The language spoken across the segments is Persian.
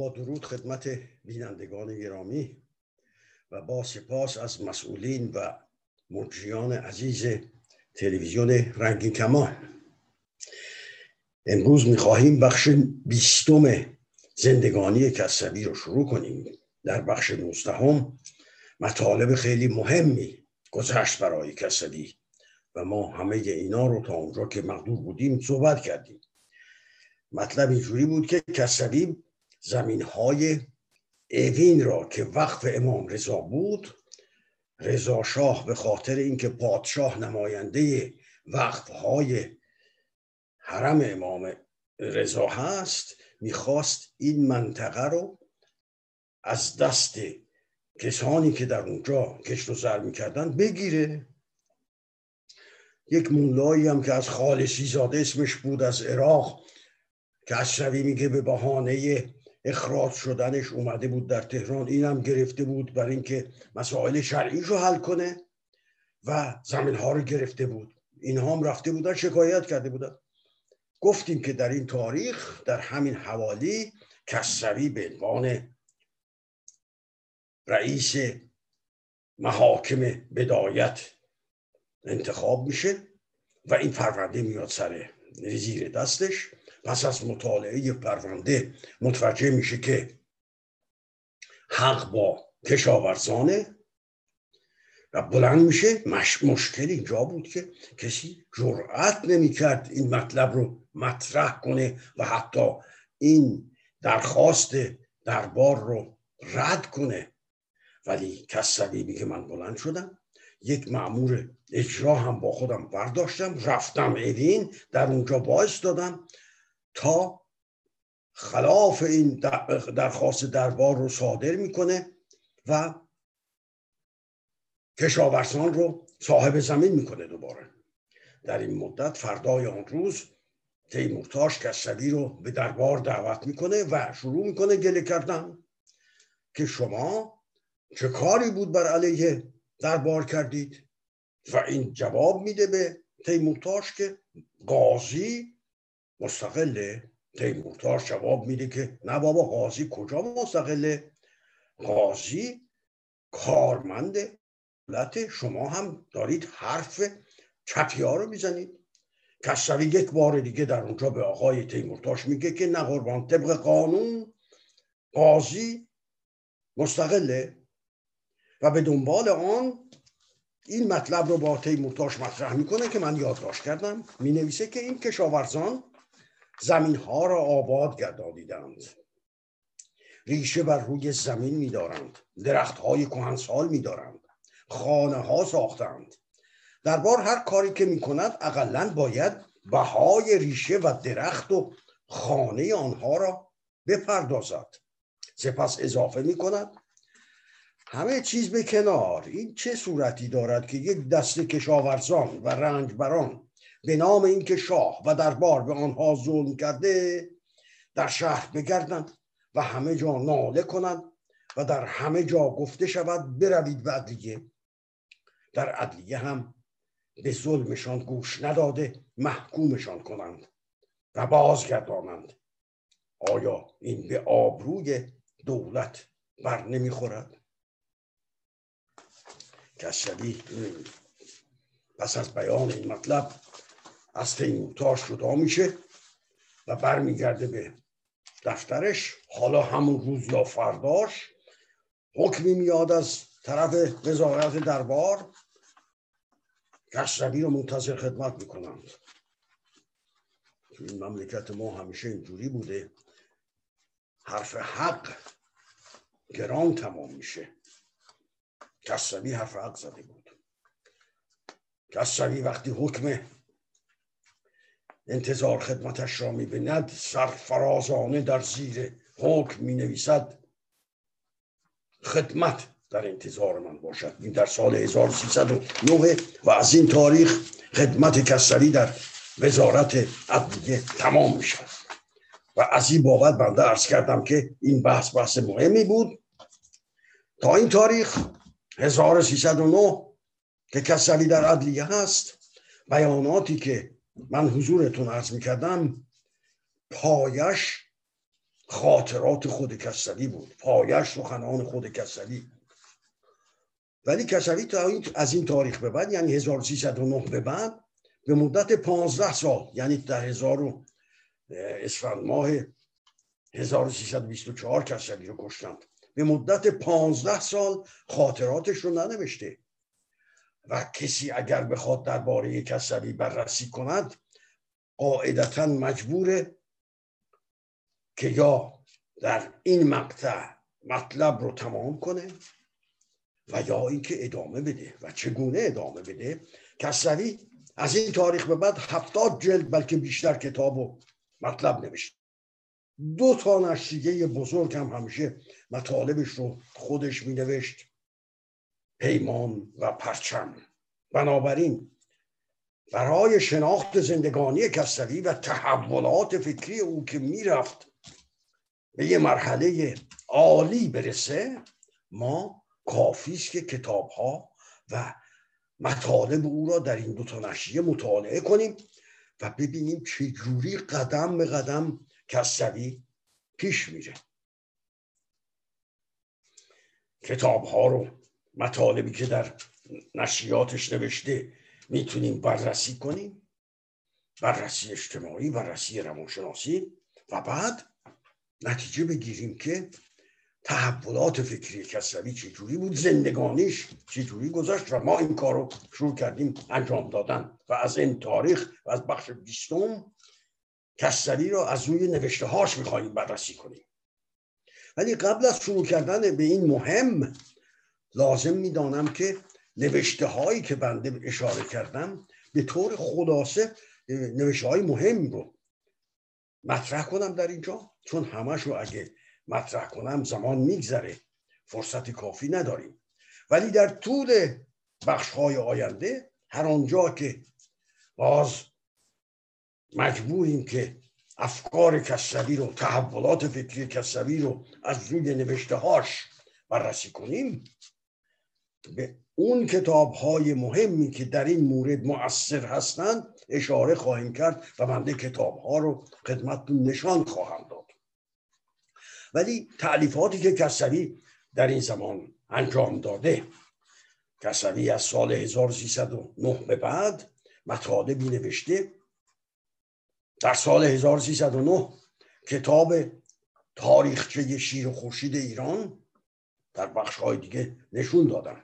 با درود خدمت بینندگان گرامی و با سپاس از مسئولین و مجریان عزیز تلویزیون رنگین کمان. امروز می‌خواهیم بخش بیستم زندگانی کسبی رو شروع کنیم. در بخش نوزدهم مطالب خیلی مهمی گذشت برای کسبی و ما همه اینا رو تا اونجا که مقدور بودیم صحبت کردیم. مطلب اینجوری بود که کسبی زمین های اوین را که وقف امام رضا بود رضا شاه به خاطر اینکه پادشاه نماینده وقف های حرم امام رضا هست می‌خواست این منطقه رو از دست کسانی که در اونجا کشت و زر می‌کردن بگیره. یک مولایی هم که از خالصی زاده اسمش بود از عراق که میگه به بهانه اخراج شدنش اومده بود در تهران اینم گرفته بود برای اینکه مسائل شرعی رو حل کنه و زمین ها رو گرفته بود. اینها هم رفته بودن شکایت کرده بودن. گفتیم که در این تاریخ در همین حوالی کسروی به عنوان رئیس محاکم بدایت انتخاب میشه و این پرونده میاد سر زیر دستش. پس از مطالعه پرونده متوجه میشه که حق با کشاورزانه و بلند میشه. مش... مشکل اینجا بود که کسی جرأت نمی‌کرد این مطلب رو مطرح کنه و حتی این درخواست دربار رو رد کنه. ولی کسبی میگه من بلند شدم یک معمور اجرا هم با خودم برداشتم رفتم اوین در اونجا باعث دادم تا خلاف این درخواست دربار رو صادر می‌کنه و کشاورزان رو صاحب زمین می‌کنه دوباره. در این مدت فردای آن روز تیمورتاش کسوی رو به دربار دعوت می‌کنه و شروع می‌کنه گله کردن که شما چه کاری بود بر علیه دربار کردید؟ و این جواب میده به تیمورتاش که قاضی مستقله تیمورتاش جواب میده که نه بابا قاضی کجا مستقله قاضی کارمند دولت. شما هم دارید حرف چپیا رو می‌زنید. کسروی یک بار دیگه در اونجا به آقای تیمورتاش میگه که نه قربان طبق قانون قاضی مستقله و به دنبال آن این مطلب رو با تیمورتاش مطرح می‌کنه که من یادداشت کردم. می نویسه که این کشاورزان زمین ها را آباد گردانیدند. ریشه بر روی زمین میدارند. درخت های کهنسال میدارند. خانه ها ساختند دربار هر کاری که می‌کند اقلا باید بهای ریشه و درخت و خانه آنها را بپردازد. سپس اضافه می‌کند. همه چیز به کنار. این چه صورتی دارد که یک دست کشاورزان و رنجبران به نام اینکه شاه و دربار به آنها ظلم کرده در شهر بگردند و همه جا ناله کنند و در همه جا گفته شود بروید به عدلیه. در عدلیه هم به ظلمشان گوش نداده محکومشان کنند و بازگردانند. آیا این به آبروی دولت بر نمی‌خورد؟ کسبی پس از بیان این مطلب از تیمورتاش جدا میشه و برمیگرده به دفترش. حالا همون روز یا فرداش حکمی میاد از طرف وزارت دربار. کسروی رو منتظر خدمت می‌کنند. این مملکت ما همیشه اینجوری بوده. حرف حق گران تمام میشه. کسروی حرف حق زده بود. کسروی وقتی حکم انتظار خدمتش را می‌بیند. سرفرازانه در زیر حکم می نویسد خدمت در انتظار من باشد. این در سال 1309 و از این تاریخ خدمت کسری در وزارت عدلیه تمام می شود و از این بابت بنده ارز کردم که این بحث بحث مهمی بود. تا این تاریخ 1309 که کسری در عدلیه هست بیاناتی که من حضورتون عرض می‌کردم پایش خاطرات خود کسوی بود. پایش سخنان خود کسوی ولی کسوی تا از این تاریخ به بعد یعنی 1309 به بعد به مدت 15 سال یعنی در هزار اسفند ماه 1324 کسوی رو کشتند. به مدت 15 سال خاطراتش رو ننوشته. و کسی اگر بخواد درباره کسوی بررسی کند قاعدتا مجبوره که یا در این مقطع مطلب رو تمام کنه و یا اینکه ادامه بده و چگونه ادامه بده. کسوی از این تاریخ به بعد هفتاد جلد بلکه بیشتر کتاب و مطلب نوشت دو تا نشریه بزرگ هم همیشه مطالبش رو خودش می نوشت پیمان و پرچم. بنابراین برای شناخت زندگانی کسوی و تحولات فکری او که می‌رفت به یه مرحله عالی برسه ما کافی است که کتاب ها و مطالب او را در این دو تا نشریه مطالعه کنیم و ببینیم چجوری قدم به قدم کسوی پیش میره. کتاب ها رو مطالبی که در نشریاتش نوشته می‌تونیم بررسی کنیم؟ بررسی اجتماعی بررسی روانشناسی و بعد نتیجه بگیریم که تحولات فکری کسوی چجوری بود زندگانیش چجوری گذاشت و ما این کار رو شروع کردیم انجام دادن و از این تاریخ و از بخش بیستم کسوی رو از روی نوشته هاش می‌خواهیم بررسی کنیم. ولی قبل از شروع کردن به این مهم لازم می‌دانم که نوشته هایی که بنده اشاره کردم به طور خلاصه نوشته های مهم رو مطرح کنم در اینجا چون همش رو اگه مطرح کنم زمان میگذره فرصت کافی نداریم. ولی در طول بخش های آینده هر آنجا که باز مجبوریم که افکار کسوی رو تحولات فکری کسوی رو از روی نوشته هاش بررسی کنیم به اون کتاب های مهمی که در این مورد مؤثر هستند اشاره خواهیم کرد و بنده کتاب ها رو خدمتتون نشان خواهم داد. ولی تعلیفاتی که کسوی در این زمان انجام داده کسوی از سال 1309 به بعد مطالبی نوشته در سال 1309 کتاب تاریخچه شیر و خورشید ایران در بخش های دیگه نشون دادن.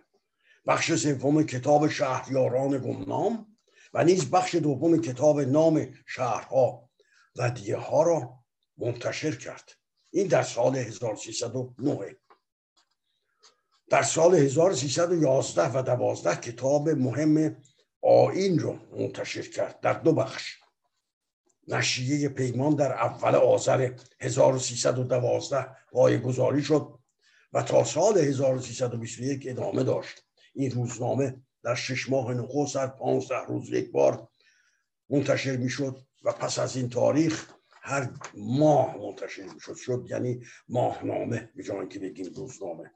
بخش سوم کتاب شهریاران گمنام و نیز بخش دوم کتاب نام شهرها و دیه ها را منتشر کرد. این در سال 1309 در سال 1311 و 12 کتاب مهم آین رو منتشر کرد در دو بخش. نشریه پیمان در اول آذر 1312 گذاری شد و تا سال 1321 ادامه داشت. این روزنامه در شش ماه نخست هر پانزده روز یک بار منتشر می‌شد و پس از این تاریخ هر ماه منتشر می‌شد. شد یعنی ماهنامه به که بگیم روزنامه.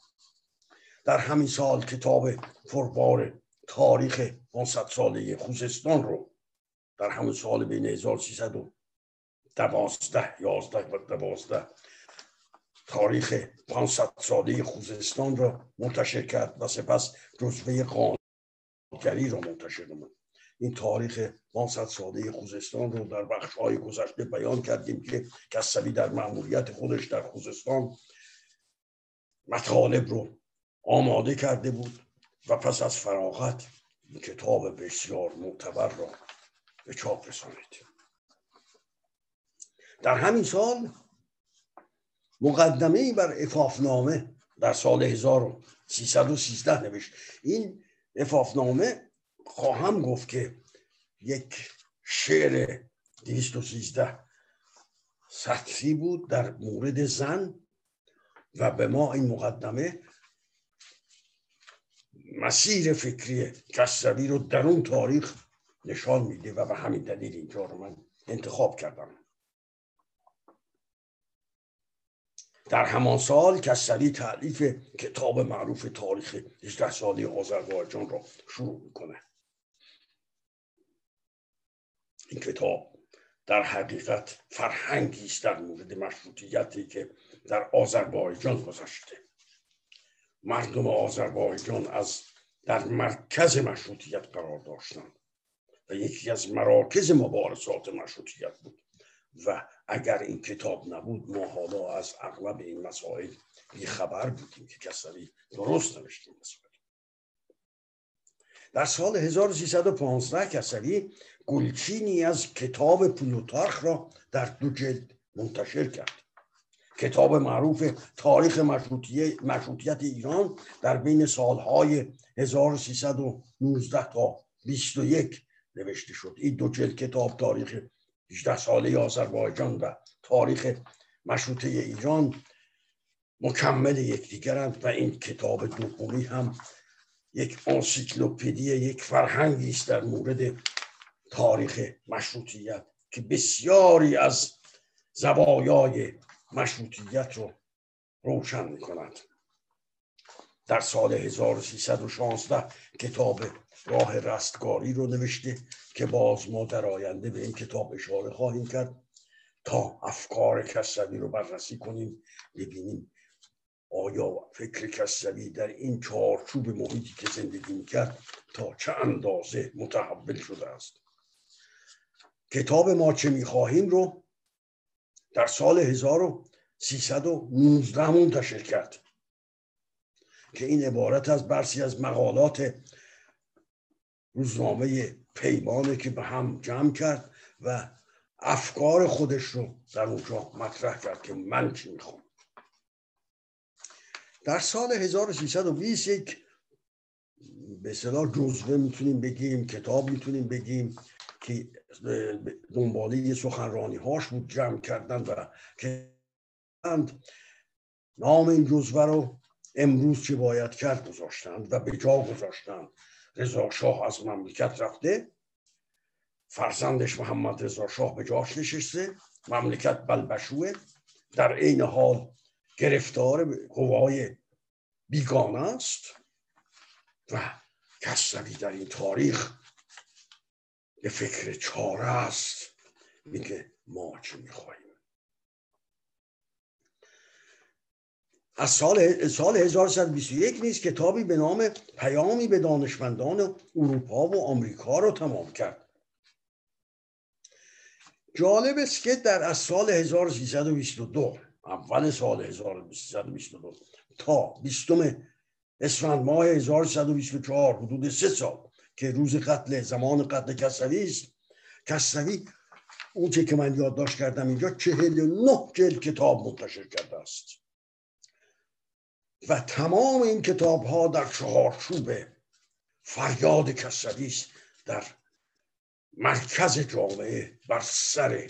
در همین سال کتاب پربار تاریخ 500 ساله خوزستان رو در همون سال بین 1312 11 و 12 تاریخ 500 ساله خوزستان را منتشر کرد و سپس جزوه قانونگری را منتشر نمود. این تاریخ 500 ساله خوزستان رو در بخش های گذشته بیان کردیم که کسوی در معمولیت خودش در خوزستان مطالب رو آماده کرده بود و پس از فراغت این کتاب بسیار معتبر را به چاپ رسانید در همین سال مقدمه ای بر افافنامه در سال 1313 نوشت. این افافنامه خواهم گفت که یک شعر 213 سطری بود در مورد زن و به ما این مقدمه مسیر فکری کسروی رو در اون تاریخ نشان میده و به همین دلیل اینجا رو من انتخاب کردم. در همان سال کسری تعلیف کتاب معروف تاریخ 18 سالی آذربایجان را شروع می‌کنه. این کتاب در حقیقت فرهنگی است در مورد مشروطیتی که در آذربایجان گذشته. مردم آذربایجان از در مرکز مشروطیت قرار داشتند و یکی از مراکز مبارزات مشروطیت بود. و اگر این کتاب نبود ما حالا از اغلب این مسائل خبر بودیم که کسری درست نوشتیم مسائل. در سال 1315 کسری گلچینی از کتاب پلوتارخ را در دو جلد منتشر کرد. کتاب معروف تاریخ مشروطیت ایران در بین سالهای 1319 تا 21 نوشته شد. این دو جلد کتاب تاریخ 18 ساله آذربایجان و تاریخ مشروطه ایران مکمل یکدیگرند و این کتاب دومی هم یک انسیکلوپدی یک فرهنگی است در مورد تاریخ مشروطیت که بسیاری از زوایای مشروطیت رو روشن می کند در سال 1316 کتاب راه رستگاری رو نوشته. که باز ما در آینده به این کتاب اشاره خواهیم کرد تا افکار کسوی رو بررسی کنیم ببینیم آیا فکر کسوی در این چارچوب محیطی که زندگی می‌کرد تا چه اندازه متحول شده است. کتاب ما چه می‌خواهیم رو در سال 1319 منتشر کرد که این عبارت از برسی از مقالات روزنامه پیمانه که به هم جمع کرد و افکار خودش رو در اونجا مطرح کرد که من چی می‌خوام. در سال 1320 یک به اصطلاح جزوه می‌تونیم بگیم کتاب می‌تونیم بگیم که دنباله سخنرانی هاش بود جمع کردن و که نام این جزوه رو امروز چه باید کرد گذاشتند و به جا گذاشتند. رضا شاه از مملکت رفته. فرزندش محمد رضا شاه به جاش نشسته. مملکت بلبشوه. در عین حال گرفتار قوای بیگانه است. و کسروی در این تاریخ؟ به فکر چاره است. میگه ما چی می‌خواهیم از سال سال 1121 نیست کتابی به نام پیامی به دانشمندان اروپا و آمریکا رو تمام کرد. جالب است که در از سال 1322 اول سال 1322 تا 20 اسفند ماه 1124 حدود سه سال که روز قتل زمان قتل کسروی است. کسروی اون که من یادداشت کردم اینجا چهل نه جلد کتاب منتشر کرده است. و تمام این کتاب ها در چهارچوب فریاد کسروی است در مرکز جامعه بر سر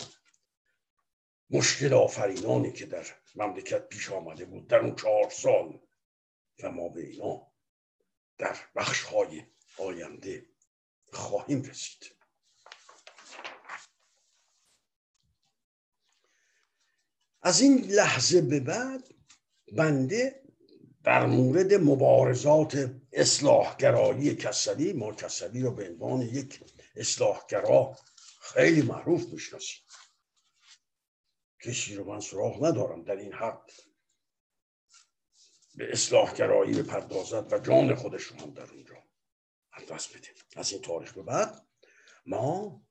مشکل آفرینانی که در مملکت پیش آمده بود در اون چهار سال و ما به اینا در بخش های آینده خواهیم رسید. از این لحظه به بعد بنده در مورد مبارزات اصلاحگرایی کسلی ما کسلی رو به عنوان یک اصلاحگرا خیلی معروف می‌شناسیم. کسی رو من سراغ ندارم در این حد. به اصلاحگرایی بپردازد و جان خودش هم در اونجا دست بده. از این تاریخ به بعد ما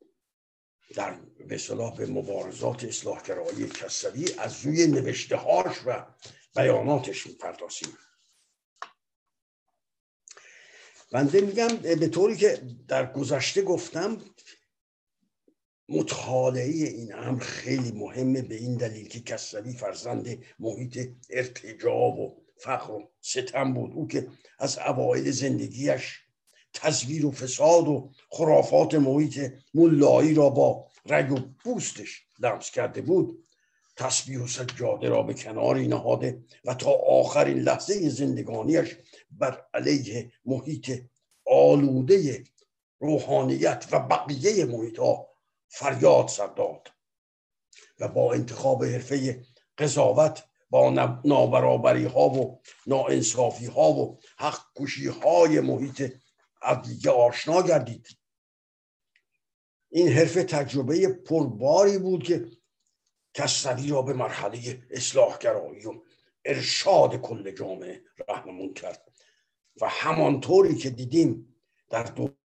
در به صلاح به مبارزات اصلاحگرایی کسوی از روی نوشته هاش و بیاناتش می‌پردازیم بنده میگم به طوری که در گذشته گفتم مطالعه این امر خیلی مهمه به این دلیل که کسوی فرزند محیط ارتجاب و فقر و ستم بود. او که از اوایل زندگیش تصویر و فساد و خرافات محیط ملایی را با رگ و بوستش لمس کرده بود تسبیح و سجاده را به کناری نهاده و تا آخرین لحظه زندگانیش بر علیه محیط آلوده روحانیت و بقیه محیط ها فریاد سر داد و با انتخاب حرفه قضاوت با نابرابری ها و ناانصافی ها و حق کشی های محیط عدلیه آشنا گردید. این حرفه تجربه پرباری بود که کسروی را به مرحله اصلاحگرایی و ارشاد کل جامعه رهنمون کرد. و همانطوری که دیدیم در دو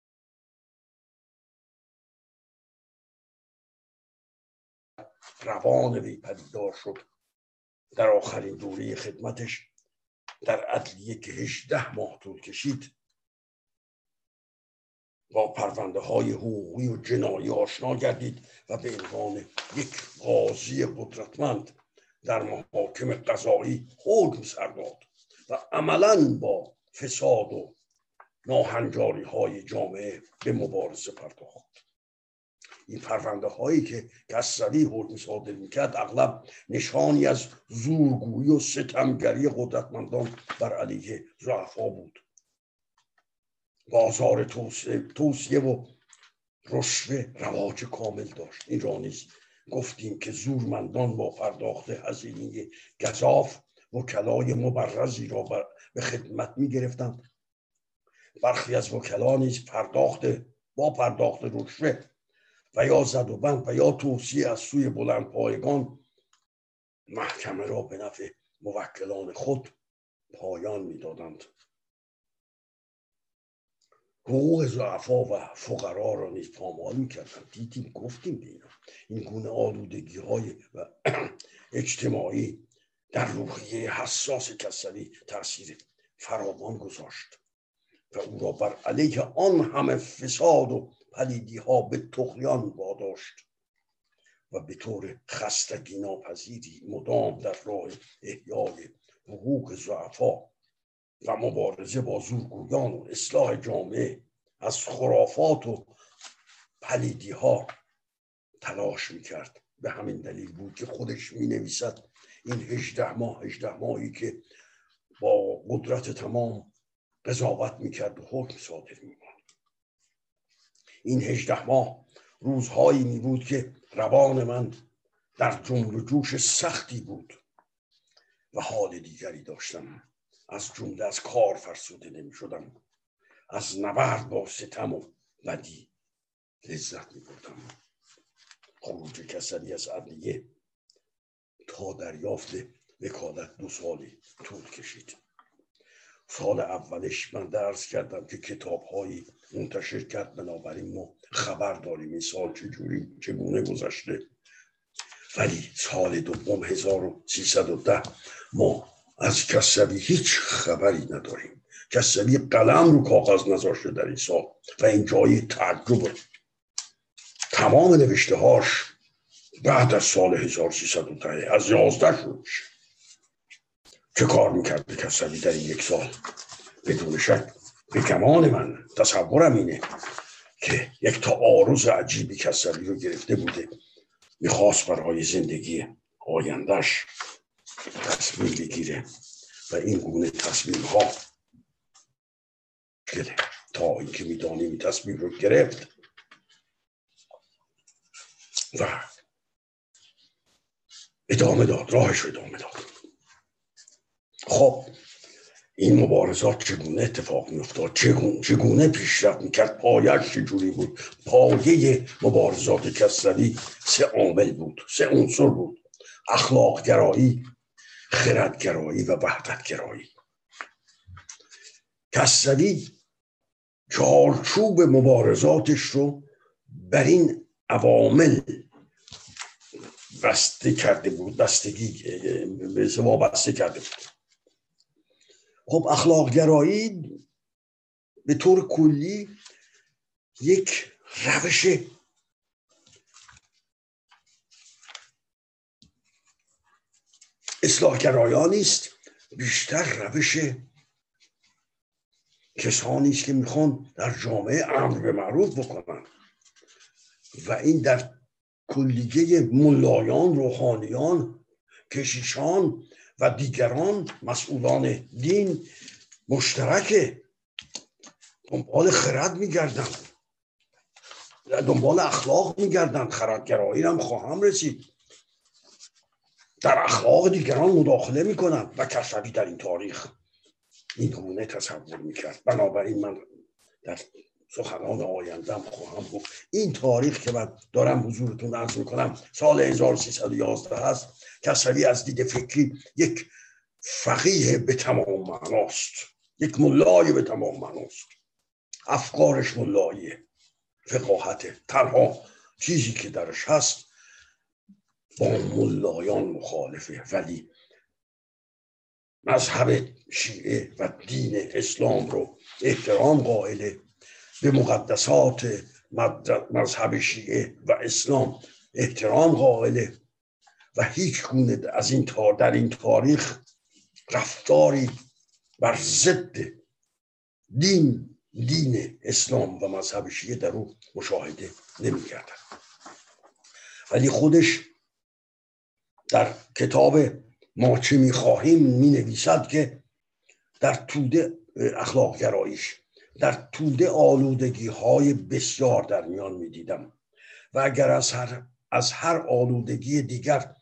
روان وی پدیدار شد. در آخرین دوره خدمتش در عدلیه که هجده ماه طول کشید با پرونده های حقوقی و جنایی آشنا گردید و به عنوان یک قاضی قدرتمند در محاکم قضایی حکم سر داد و عملا با فساد و ناهنجاری های جامعه به مبارزه پرداخت. این پرونده هایی که کسروی حکم صادر می‌کرد اغلب نشانی از زورگویی و ستمگری قدرتمندان بر علیه ضعفا بود. بازار توصیه و رشوه رواج کامل داشت. این گفتیم که زورمندان با پرداخت هزینه گذاف وکلای مبرزی را به خدمت می گرفتند برخی از وکلا نیز پرداخت با پرداخت رشوه و یا زد و بند و یا توصیه از سوی بلند پایگان محکمه را به نفع موکلان خود پایان می‌دادند. حقوق ضعفا و فقرا را نیز پامال می‌کردند. دیدیم گفتیم بینا این گونه آلودگی های و اجتماعی در روحیه حساس کسری تاثیر فراوان گذاشت و او را بر علیه آن همه فساد و پلیدی ها به تقیان واداشت و به طور خستگی ناپذیری مدام در راه احیای حقوق ضعفا و مبارزه با زورگویان و اصلاح جامعه از خرافات و پلیدی ها تلاش می‌کرد. به همین دلیل بود که خودش می نویسد این هجده ماه هجده ماهی که با قدرت تمام قضاوت می‌کرد و حکم صادر می این هجده ماه روزهایی می بود که روان من در جنب جوش سختی بود و حال دیگری داشتم. از جمله از کار فرسوده نمی شدم از نبرد با ستم و بدی لذت می بردم خروج کسری از عدلیه تا دریافت وکالت دو سالی طول کشید. سال اولش من درس کردم که کتاب هایی منتشر کرد. بنابراین ما خبر داریم این سال چجوری چگونه گذشته. ولی سال دوم 1310 ما از کسبی هیچ خبری نداریم. کسبی قلم رو کاغذ نذاشته در این سال و این جای تعجب تمام نوشته هاش بعد از سال 1310 از 11 شروع میشه. چه کار می‌کرد کسبی در این یک سال؟ بدون شک به گمان من تصورم اینه که یک آرز عجیبی کسبی رو گرفته بوده. می‌خواست برای زندگی آیندهش تصمیم بگیره و این گونه تصمیم ها تا اینکه می‌دانیم تصمیم رو گرفت. و ادامه داد راهش رو ادامه داد. خب این مبارزات چگونه اتفاق میافتاد؟ چگونه, چگونه پیشرفت می‌کرد؟ پایش چجوری بود؟ پایه مبارزات کسروی سه عامل بود سه عنصر بود. اخلاق گرایی خردگرایی و وحدت گرایی کسروی چارچوب مبارزاتش رو بر این عوامل بسته کرده بود بستگی به وابسته کرده بود. خب اخلاق گرایی به طور کلی یک روش اصلاح است بیشتر روش کسانی است که می‌خوان در جامعه امر به معروف بکنن. و این در کلیه ملایان روحانیان کشیشان و دیگران مسئولان دین مشترکه دنبال خرد میگردن. دنبال اخلاق میگردن. خردگرایی هم خواهم رسید. در اخلاق دیگران مداخله می‌کنن و کسبی در این تاریخ این گونه تصور می‌کرد. بنابراین من در سخنان آیندم خواهم گفت. این تاریخ که من دارم حضورتون عرض می‌کنم سال 1311 هست. کسوی از دید فکری یک فقیه به تمام معناست. یک ملای به تمام معناست. افکارش ملاییه فقاهت تنها چیزی که درش هست با ملایان مخالفه. ولی مذهب شیعه و دین اسلام رو احترام قائله به مقدسات مذهب شیعه و اسلام احترام قائله و هیچ گونه از این در این تاریخ رفتاری بر ضد دین دین اسلام و مذهب شیعه در او مشاهده نمی ولی خودش در کتاب ما چه می خواهیم می نویسد که در توده اخلاق گرایش در توده آلودگی های بسیار در میان می دیدم و اگر از هر, از هر آلودگی دیگر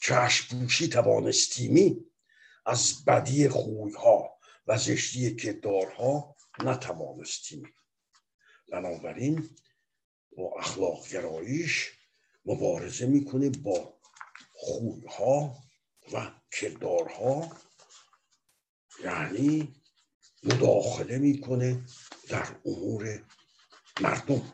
چشم پوشی توانستیمی از بدی خویها و زشتی کردارها نتوانستیم بنابراین با اخلاق گرایش مبارزه می‌کنه با خویها و کردارها یعنی مداخله می‌کنه در امور مردم.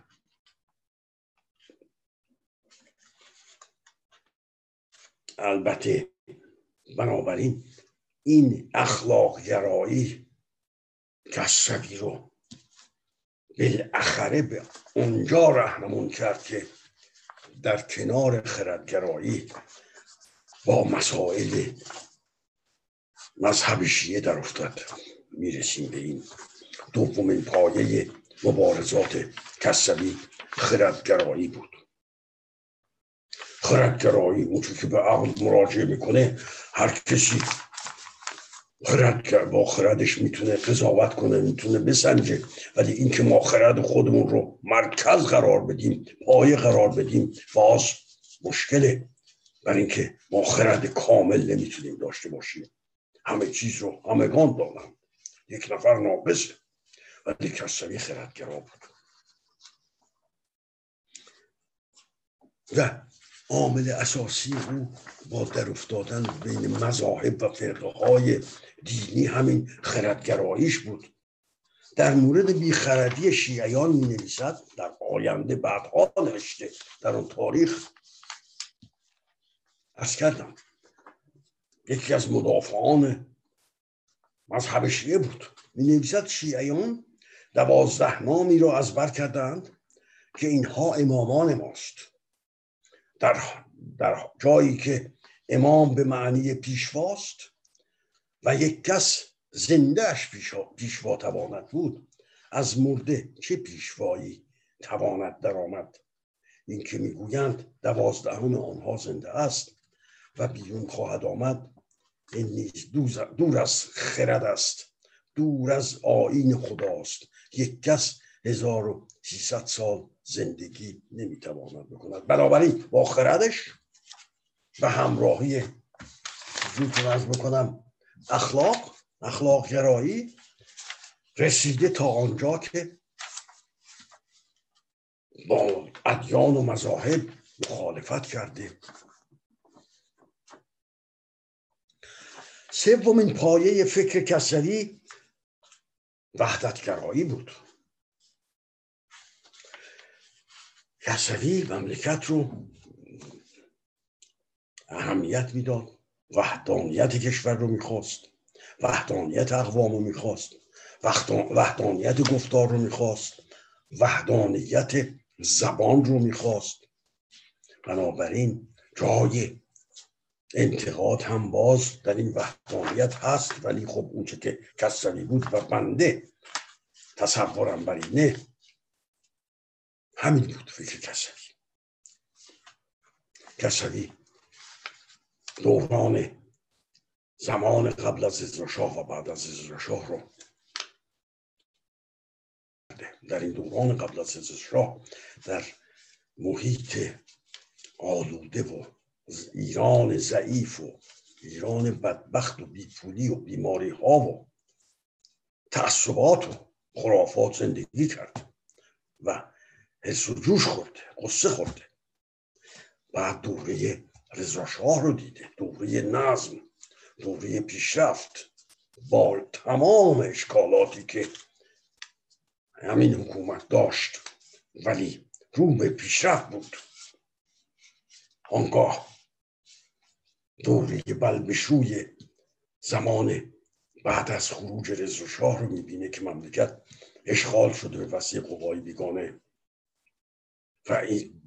البته بنابراین این اخلاق گرایی کسوی رو بالاخره به اونجا رهنمون کرد که در کنار خردگرایی با مسائل مذهب شیعه در افتاد. می‌رسیم به این دومین پایه مبارزات کسبی خردگرایی بود. خردگرایی اون که به عقل مراجعه می‌کنه هر کسی خرد با خردش می‌تونه قضاوت کنه می‌تونه بسنجه. ولی اینکه ما خرد خودمون رو مرکز قرار بدیم پایه قرار بدیم باز مشکله. برای اینکه ما خرد کامل نمی‌تونیم داشته باشیم. همه چیز رو همگان دارن. یک نفر ناقصه ولی کسوی خردگرا بود. و عامل اساسی او با در افتادن بین مذاهب و فرقه های دینی همین خردگراییش بود. در مورد بیخردی شیعیان می نویسد در آینده بعدها نوشته در اون تاریخ از کردم. یکی از مدافعان مذهب شیعه بود. می نویسد شیعیان دوازده نامی را از بر کردند که اینها امامان ماست. در, در جایی که امام به معنی پیشواست و یک کس زندهش پیشوا تواند بود از مرده چه پیشوایی تواند درآمد؟ این که می‌گویند دوازدهم آنها زنده است. و بیرون خواهد آمد. این نیز دور از خرد است. دور از آین خداست. یک کس 1300 سال زندگی نمی‌تواند بکند. بنابراین با خردش و همراهی زود از بکنم. اخلاق اخلاق گرایی رسیده تا آنجا که با ادیان و مذاهب مخالفت کرده. سومین پایه فکر کسری وحدتگرایی بود. کسری مملکت رو اهمیت می‌داد وحدانیت کشور رو می‌خواست وحدانیت اقوام رو می‌خواست وحدانیت گفتار رو می‌خواست وحدانیت زبان رو می‌خواست. بنابراین جای انتقاد هم باز در این وحدانیت هست. ولی خب اونچه که کسری بود و بنده تصورم بر اینه همین بود فکر کسری کسری دوران زمان قبل از ازرشاه و بعد از ازرشاه رو در این دوران قبل از ازرشاه در محیط آلوده و ایران ضعیف و ایران بدبخت و بیپولی و بیماری ها و تعصبات و خرافات زندگی کرد و حس و جوش خورده قصه خورده بعد دوره رضاشاه رو دیده دوره نظم دوره پیشرفت با تمام اشکالاتی که همین حکومت داشت ولی رو به پیشرفت بود آنگاه دوره بلبشوی زمان بعد از خروج رضا شاه رو می‌بینه که مملکت اشغال شده به وسیع قوای بیگانه. و این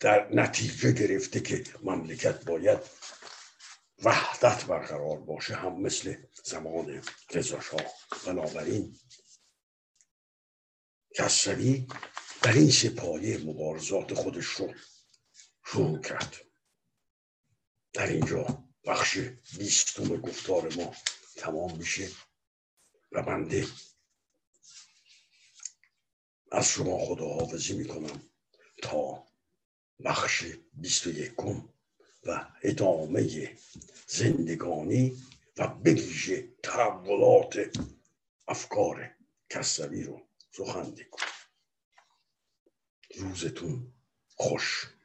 در نتیجه گرفته که مملکت باید وحدت برقرار باشه هم مثل زمان رضا شاه. بنابراین کسری در این سپایه مبارزات خودش رو شروع کرد. در اینجا بخش بیستم گفتار ما تمام میشه و بنده از شما خداحافظی می‌کنم تا بخش بیست و یکم و ادامه زندگانی و بویژه تحولات افکار کسوی رو سخن کنم روزتون خوش.